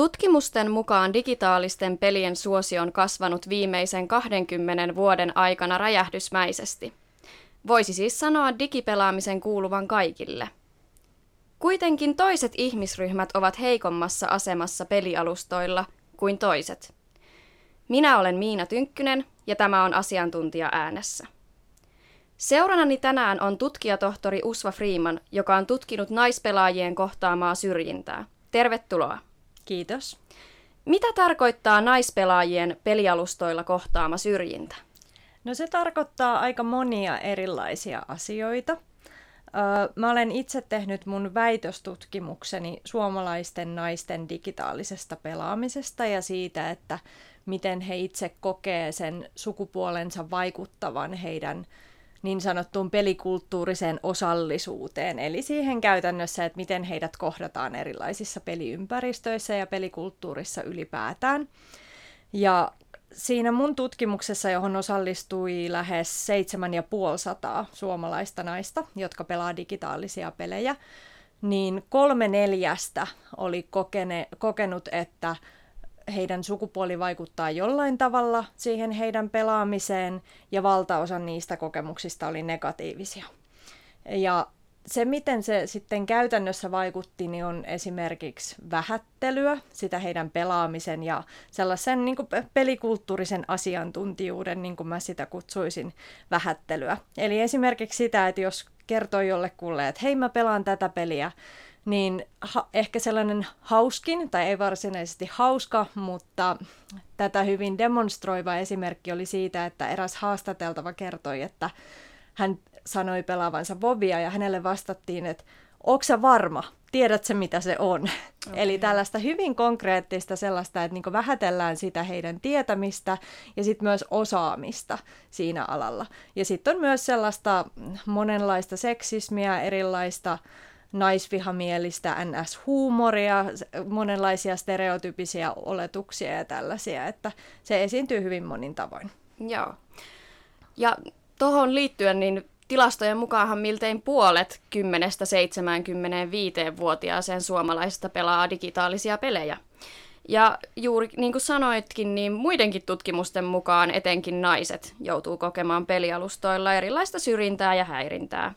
Tutkimusten mukaan digitaalisten pelien suosio on kasvanut viimeisen 20 vuoden aikana räjähdysmäisesti. Voisi siis sanoa digipelaamisen kuuluvan kaikille. Kuitenkin toiset ihmisryhmät ovat heikommassa asemassa pelialustoilla kuin toiset. Minä olen Miina Tynkkynen ja tämä on asiantuntija äänessä. Seurannani tänään on tutkijatohtori Usva Freeman, joka on tutkinut naispelaajien kohtaamaa syrjintää. Tervetuloa. Kiitos. Mitä tarkoittaa naispelaajien pelialustoilla kohtaama syrjintä? No se tarkoittaa aika monia erilaisia asioita. Mä olen itse tehnyt mun väitöstutkimukseni suomalaisten naisten digitaalisesta pelaamisesta ja siitä, että miten he itse kokee sen sukupuolensa vaikuttavan heidän niin sanottuun pelikulttuuriseen osallisuuteen, eli siihen käytännössä, että miten heidät kohdataan erilaisissa peliympäristöissä ja pelikulttuurissa ylipäätään. Ja siinä mun tutkimuksessa, johon osallistui lähes 7500 suomalaista naista, jotka pelaa digitaalisia pelejä, niin kolme neljästä oli kokene, kokenut, että heidän sukupuoli vaikuttaa jollain tavalla siihen heidän pelaamiseen, ja valtaosa niistä kokemuksista oli negatiivisia. Ja se, miten se sitten käytännössä vaikutti, niin on esimerkiksi vähättelyä, sitä heidän pelaamisen ja sellaisen niin pelikulttuurisen asiantuntijuuden, niin kuin mä sitä kutsuisin, vähättelyä. Eli esimerkiksi sitä, että jos kertoo jollekulle, että hei mä pelaan tätä peliä, niin ha- ehkä sellainen hauskin, tai ei varsinaisesti hauska, mutta tätä hyvin demonstroiva esimerkki oli siitä, että eräs haastateltava kertoi, että hän sanoi pelaavansa Vovia ja hänelle vastattiin, että onko sä varma, tiedätkö mitä se on? Okay. Eli tällaista hyvin konkreettista sellaista, että niin vähätellään sitä heidän tietämistä ja sitten myös osaamista siinä alalla. Ja sitten on myös sellaista monenlaista seksismiä, erilaista naisvihamielistä NS-huumoria, monenlaisia stereotypisia oletuksia ja tällaisia, että se esiintyy hyvin monin tavoin. Joo. Ja tuohon liittyen, niin tilastojen mukaanhan miltei puolet 10-75-vuotiaaseen suomalaisista pelaa digitaalisia pelejä. Ja juuri niin kuin sanoitkin, niin muidenkin tutkimusten mukaan etenkin naiset joutuu kokemaan pelialustoilla erilaista syrjintää ja häirintää.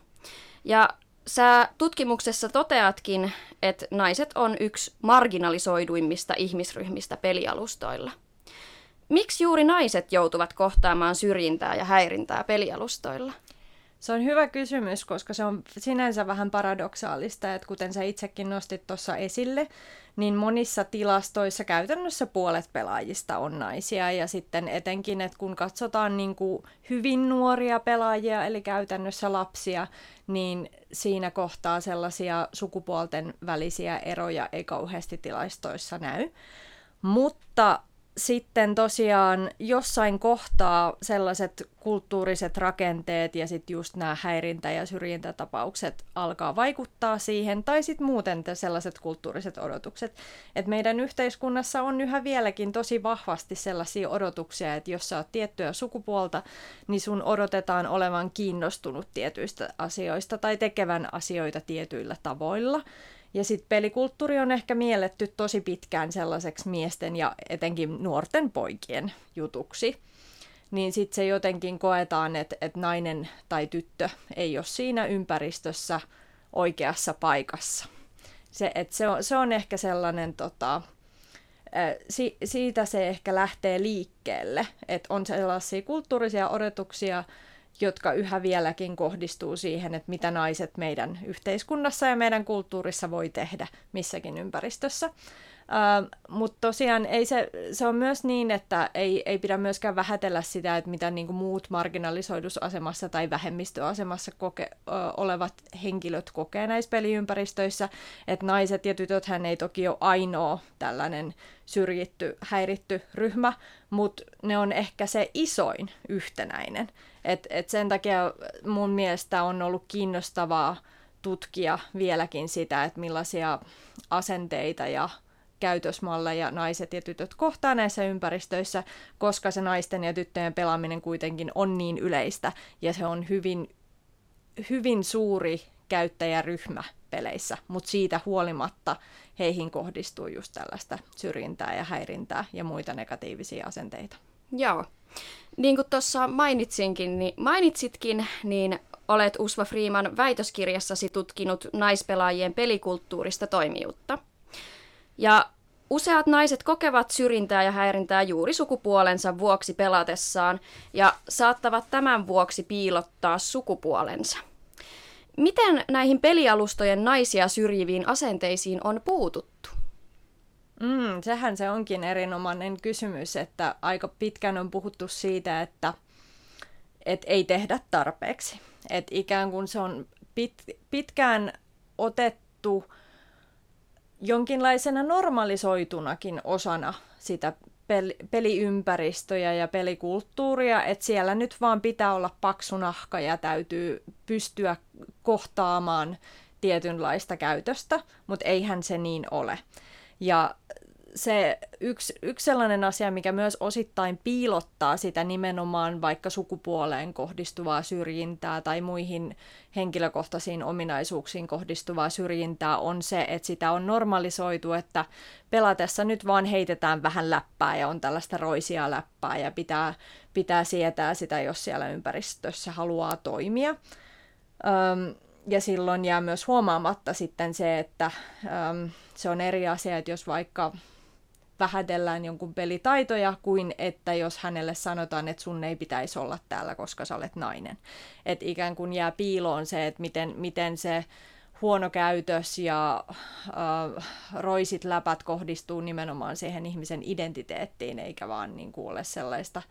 Ja sä tutkimuksessa toteatkin, että naiset on yksi marginalisoiduimmista ihmisryhmistä pelialustoilla. Miksi juuri naiset joutuvat kohtaamaan syrjintää ja häirintää pelialustoilla? Se on hyvä kysymys, koska se on sinänsä vähän paradoksaalista, että kuten sä itsekin nostit tuossa esille, niin monissa tilastoissa käytännössä puolet pelaajista on naisia. Ja sitten etenkin, että kun katsotaan niin kuin hyvin nuoria pelaajia, eli käytännössä lapsia, niin siinä kohtaa sellaisia sukupuolten välisiä eroja ei kauheasti tilastoissa näy. Mutta sitten tosiaan jossain kohtaa sellaiset kulttuuriset rakenteet ja sitten just nämä häirintä- ja syrjintätapaukset alkaa vaikuttaa siihen, tai sitten muuten sellaiset kulttuuriset odotukset. Että meidän yhteiskunnassa on yhä vieläkin tosi vahvasti sellaisia odotuksia, että jos sä oot tiettyä sukupuolta, niin sun odotetaan olevan kiinnostunut tietyistä asioista tai tekevän asioita tietyillä tavoilla. Ja sitten pelikulttuuri on ehkä mielletty tosi pitkään sellaiseksi miesten ja etenkin nuorten poikien jutuksi. Niin sitten se jotenkin koetaan, että et nainen tai tyttö ei ole siinä ympäristössä oikeassa paikassa. Se, et se, on, se on ehkä sellainen, tota, si, siitä se ehkä lähtee liikkeelle, että on sellaisia kulttuurisia odotuksia, jotka yhä vieläkin kohdistuu siihen, että mitä naiset meidän yhteiskunnassa ja meidän kulttuurissa voi tehdä missäkin ympäristössä. Uh, Mutta tosiaan ei se, se on myös niin, että ei, ei pidä myöskään vähätellä sitä, että mitä niinku muut marginalisoidusasemassa tai vähemmistöasemassa koke, uh, olevat henkilöt kokee näissä peliympäristöissä. Että naiset ja tytöthän ei toki ole ainoa tällainen syrjitty, häiritty ryhmä, mutta ne on ehkä se isoin yhtenäinen. Et, et sen takia mun mielestä on ollut kiinnostavaa tutkia vieläkin sitä, että millaisia asenteita ja käytösmalleja naiset ja tytöt kohtaa näissä ympäristöissä, koska se naisten ja tyttöjen pelaaminen kuitenkin on niin yleistä ja se on hyvin, hyvin suuri käyttäjäryhmä peleissä, mutta siitä huolimatta heihin kohdistuu just tällaista syrjintää ja häirintää ja muita negatiivisia asenteita. Joo. Niin kuin tuossa mainitsinkin, niin mainitsitkin, niin olet Usva Freeman väitöskirjassasi tutkinut naispelaajien pelikulttuurista toimijuutta. Ja useat naiset kokevat syrjintää ja häirintää juuri sukupuolensa vuoksi pelatessaan ja saattavat tämän vuoksi piilottaa sukupuolensa. Miten näihin pelialustojen naisia syrjiviin asenteisiin on puututtu? Mm, sehän se onkin erinomainen kysymys, että aika pitkään on puhuttu siitä, että et ei tehdä tarpeeksi. Et ikään kuin se on pit, pitkään otettu jonkinlaisena normalisoitunakin osana sitä peli, peliympäristöjä ja pelikulttuuria, että siellä nyt vaan pitää olla paksu nahka ja täytyy pystyä kohtaamaan tietynlaista käytöstä, mutta eihän se niin ole. Ja se yksi, yksi sellainen asia, mikä myös osittain piilottaa sitä nimenomaan vaikka sukupuoleen kohdistuvaa syrjintää tai muihin henkilökohtaisiin ominaisuuksiin kohdistuvaa syrjintää, on se, että sitä on normalisoitu, että pelatessa nyt vaan heitetään vähän läppää ja on tällaista roisia läppää ja pitää, pitää sietää sitä, jos siellä ympäristössä haluaa toimia. Öm, ja silloin jää myös huomaamatta sitten se, että öm, se on eri asia, että jos vaikka vähätellään jonkun pelitaitoja, kuin että jos hänelle sanotaan, että sun ei pitäisi olla täällä, koska sä olet nainen. Että ikään kuin jää piiloon se, että miten, miten se huono käytös ja äh, roisit läpät kohdistuu nimenomaan siihen ihmisen identiteettiin, eikä vaan niin kuin ole sellaista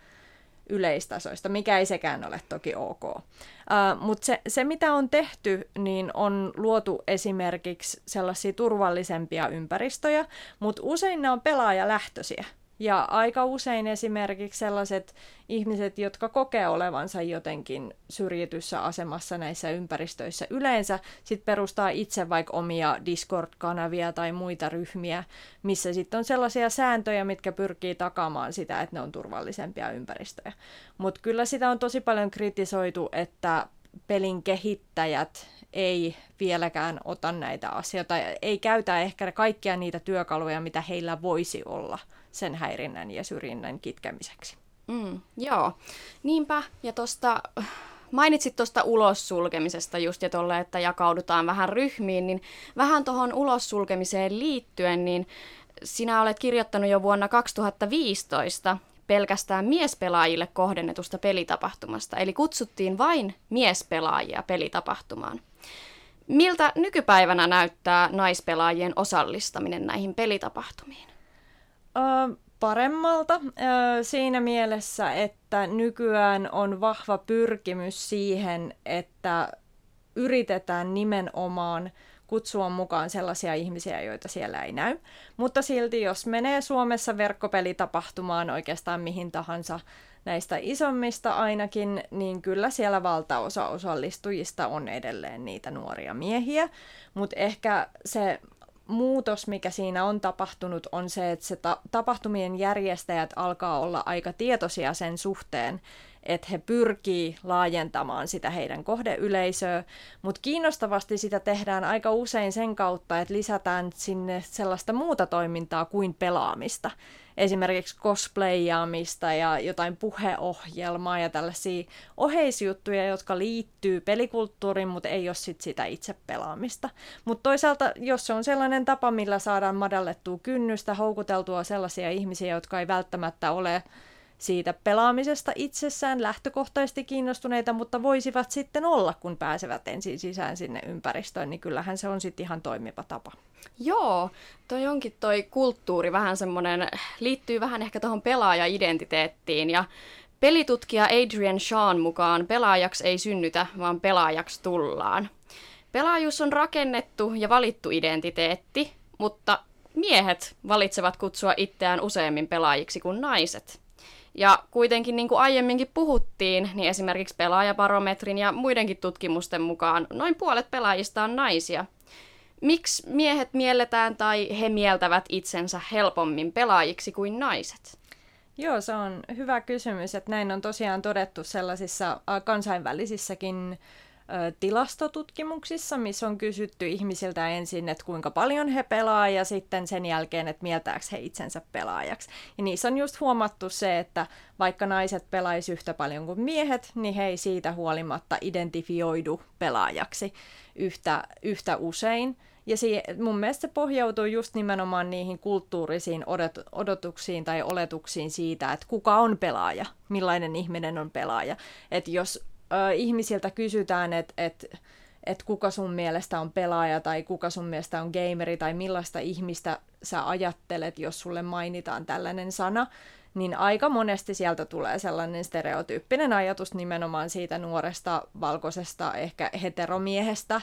yleistasoista, mikä ei sekään ole toki ok. Uh, Mutta se, se, mitä on tehty, niin on luotu esimerkiksi sellaisia turvallisempia ympäristöjä, mutta usein ne on pelaajalähtöisiä. Ja aika usein esimerkiksi sellaiset ihmiset, jotka kokee olevansa jotenkin syrjityssä asemassa näissä ympäristöissä yleensä, sit perustaa itse vaikka omia Discord-kanavia tai muita ryhmiä, missä sitten on sellaisia sääntöjä, mitkä pyrkii takaamaan sitä, että ne on turvallisempia ympäristöjä. Mutta kyllä sitä on tosi paljon kritisoitu, että pelin kehittäjät ei vieläkään ota näitä asioita, ei käytä ehkä kaikkia niitä työkaluja, mitä heillä voisi olla sen häirinnän ja syrjinnän kitkemiseksi. Mm, joo, niinpä. Ja tosta, mainitsit tuosta ulossulkemisesta just ja tolle, että jakaudutaan vähän ryhmiin, niin vähän tuohon ulossulkemiseen liittyen, niin sinä olet kirjoittanut jo vuonna 2015 pelkästään miespelaajille kohdennetusta pelitapahtumasta, eli kutsuttiin vain miespelaajia pelitapahtumaan. Miltä nykypäivänä näyttää naispelaajien osallistaminen näihin pelitapahtumiin? Ö, paremmalta ö, siinä mielessä, että nykyään on vahva pyrkimys siihen, että yritetään nimenomaan kutsua mukaan sellaisia ihmisiä, joita siellä ei näy. Mutta silti, jos menee Suomessa verkkopelitapahtumaan oikeastaan mihin tahansa näistä isommista ainakin, niin kyllä siellä valtaosa osallistujista on edelleen niitä nuoria miehiä. Mutta ehkä se muutos, mikä siinä on tapahtunut, on se, että se ta- tapahtumien järjestäjät alkaa olla aika tietoisia sen suhteen, että he pyrkii laajentamaan sitä heidän kohdeyleisöä, mutta kiinnostavasti sitä tehdään aika usein sen kautta, että lisätään sinne sellaista muuta toimintaa kuin pelaamista esimerkiksi cosplayaamista ja jotain puheohjelmaa ja tällaisia oheisjuttuja, jotka liittyy pelikulttuuriin, mutta ei ole sit sitä itse pelaamista. Mutta toisaalta, jos se on sellainen tapa, millä saadaan madallettua kynnystä, houkuteltua sellaisia ihmisiä, jotka ei välttämättä ole siitä pelaamisesta itsessään lähtökohtaisesti kiinnostuneita, mutta voisivat sitten olla, kun pääsevät ensin sisään sinne ympäristöön, niin kyllähän se on sitten ihan toimiva tapa. Joo, toi onkin toi kulttuuri vähän semmoinen, liittyy vähän ehkä tuohon pelaaja-identiteettiin ja pelitutkija Adrian Sean mukaan pelaajaksi ei synnytä, vaan pelaajaksi tullaan. Pelaajuus on rakennettu ja valittu identiteetti, mutta miehet valitsevat kutsua itseään useammin pelaajiksi kuin naiset. Ja kuitenkin niin kuin aiemminkin puhuttiin, niin esimerkiksi pelaajabarometrin ja muidenkin tutkimusten mukaan noin puolet pelaajista on naisia. Miksi miehet mielletään tai he mieltävät itsensä helpommin pelaajiksi kuin naiset? Joo, se on hyvä kysymys, että näin on tosiaan todettu sellaisissa kansainvälisissäkin tilastotutkimuksissa, missä on kysytty ihmisiltä ensin, että kuinka paljon he pelaa ja sitten sen jälkeen, että mieltääkö he itsensä pelaajaksi. Ja niissä on just huomattu se, että vaikka naiset pelaisi yhtä paljon kuin miehet, niin he ei siitä huolimatta identifioidu pelaajaksi yhtä, yhtä usein. Ja siihen, mun mielestä se pohjautuu just nimenomaan niihin kulttuurisiin odot, odotuksiin tai oletuksiin siitä, että kuka on pelaaja, millainen ihminen on pelaaja. Että jos ö, ihmisiltä kysytään, että et, et kuka sun mielestä on pelaaja tai kuka sun mielestä on gameri tai millaista ihmistä sä ajattelet, jos sulle mainitaan tällainen sana, niin aika monesti sieltä tulee sellainen stereotyyppinen ajatus nimenomaan siitä nuoresta valkoisesta ehkä heteromiehestä,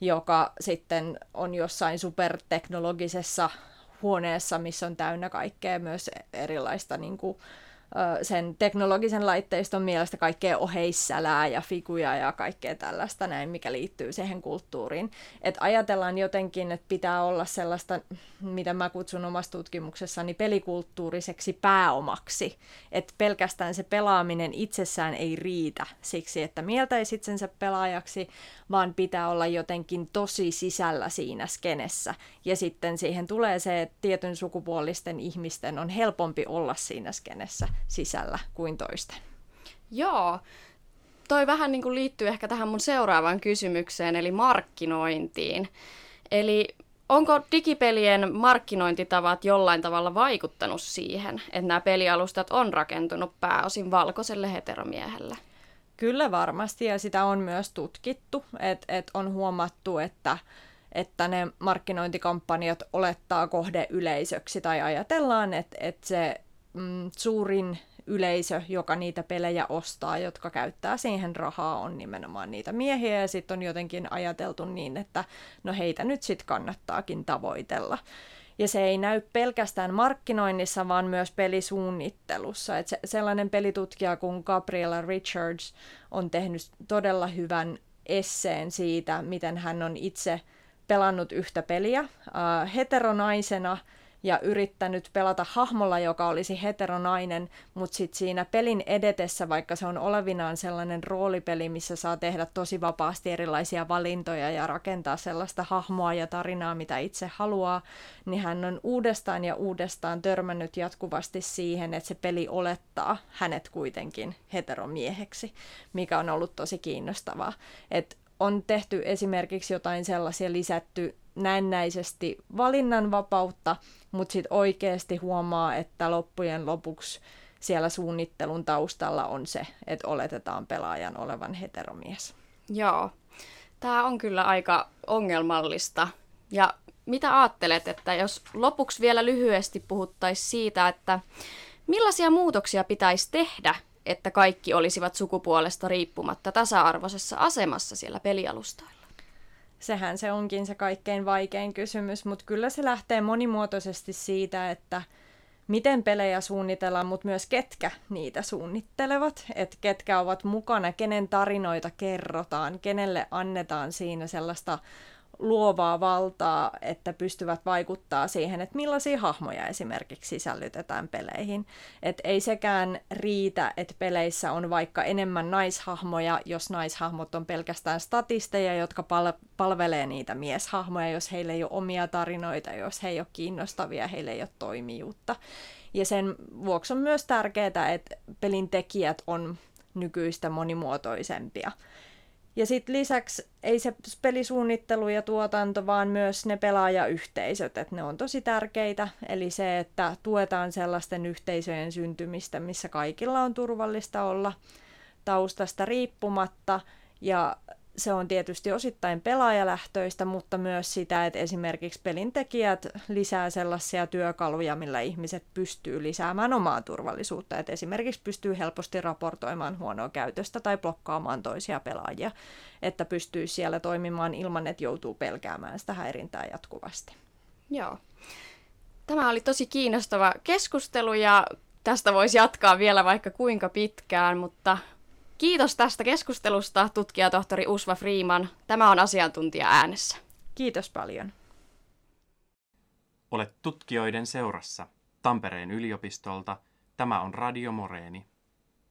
joka sitten on jossain superteknologisessa huoneessa, missä on täynnä kaikkea myös erilaista niin kuin, sen teknologisen laitteiston mielestä kaikkea oheissälää ja figuja ja kaikkea tällaista näin, mikä liittyy siihen kulttuuriin. Et ajatellaan jotenkin, että pitää olla sellaista, mitä mä kutsun omassa tutkimuksessani pelikulttuuriseksi pääomaksi. Että pelkästään se pelaaminen itsessään ei riitä siksi, että mieltäisi itsensä pelaajaksi, vaan pitää olla jotenkin tosi sisällä siinä skenessä. Ja sitten siihen tulee se, että tietyn sukupuolisten ihmisten on helpompi olla siinä skenessä sisällä kuin toisten. Joo, toi vähän niin kuin liittyy ehkä tähän mun seuraavaan kysymykseen, eli markkinointiin. Eli onko digipelien markkinointitavat jollain tavalla vaikuttanut siihen, että nämä pelialustat on rakentunut pääosin valkoiselle heteromiehelle? Kyllä varmasti, ja sitä on myös tutkittu, että et on huomattu, että että ne markkinointikampanjat olettaa kohdeyleisöksi tai ajatellaan, että, että se mm, suurin yleisö, joka niitä pelejä ostaa, jotka käyttää siihen rahaa, on nimenomaan niitä miehiä ja sitten on jotenkin ajateltu niin, että no heitä nyt sitten kannattaakin tavoitella. Ja se ei näy pelkästään markkinoinnissa, vaan myös pelisuunnittelussa. Et se, sellainen pelitutkija kuin Gabriella Richards on tehnyt todella hyvän esseen siitä, miten hän on itse pelannut yhtä peliä äh, heteronaisena – ja yrittänyt pelata hahmolla, joka olisi heteronainen, mutta sitten siinä pelin edetessä, vaikka se on olevinaan sellainen roolipeli, missä saa tehdä tosi vapaasti erilaisia valintoja ja rakentaa sellaista hahmoa ja tarinaa, mitä itse haluaa, niin hän on uudestaan ja uudestaan törmännyt jatkuvasti siihen, että se peli olettaa hänet kuitenkin heteromieheksi, mikä on ollut tosi kiinnostavaa. Et on tehty esimerkiksi jotain sellaisia lisätty näennäisesti valinnanvapautta, mutta sitten oikeasti huomaa, että loppujen lopuksi siellä suunnittelun taustalla on se, että oletetaan pelaajan olevan heteromies. Joo, tämä on kyllä aika ongelmallista. Ja mitä ajattelet, että jos lopuksi vielä lyhyesti puhuttaisiin siitä, että millaisia muutoksia pitäisi tehdä, että kaikki olisivat sukupuolesta riippumatta tasa-arvoisessa asemassa siellä pelialustoilla? Sehän se onkin se kaikkein vaikein kysymys, mutta kyllä se lähtee monimuotoisesti siitä, että miten pelejä suunnitellaan, mutta myös ketkä niitä suunnittelevat, että ketkä ovat mukana, kenen tarinoita kerrotaan, kenelle annetaan siinä sellaista luovaa valtaa, että pystyvät vaikuttaa siihen, että millaisia hahmoja esimerkiksi sisällytetään peleihin. Et ei sekään riitä, että peleissä on vaikka enemmän naishahmoja, jos naishahmot on pelkästään statisteja, jotka pal- palvelee niitä mieshahmoja, jos heillä ei ole omia tarinoita, jos he ei ole kiinnostavia, heillä ei ole toimijuutta. Ja sen vuoksi on myös tärkeää, että pelin tekijät on nykyistä monimuotoisempia. Ja sitten lisäksi ei se pelisuunnittelu ja tuotanto, vaan myös ne pelaajayhteisöt, että ne on tosi tärkeitä. Eli se, että tuetaan sellaisten yhteisöjen syntymistä, missä kaikilla on turvallista olla taustasta riippumatta. Ja se on tietysti osittain pelaajalähtöistä, mutta myös sitä, että esimerkiksi pelintekijät lisää sellaisia työkaluja, millä ihmiset pystyy lisäämään omaa turvallisuutta. Että esimerkiksi pystyy helposti raportoimaan huonoa käytöstä tai blokkaamaan toisia pelaajia, että pystyy siellä toimimaan ilman, että joutuu pelkäämään sitä häirintää jatkuvasti. Joo. Tämä oli tosi kiinnostava keskustelu ja tästä voisi jatkaa vielä vaikka kuinka pitkään, mutta Kiitos tästä keskustelusta, tutkijatohtori Usva Freeman. Tämä on asiantuntija äänessä. Kiitos paljon. Olet tutkijoiden seurassa Tampereen yliopistolta. Tämä on Radio Moreeni.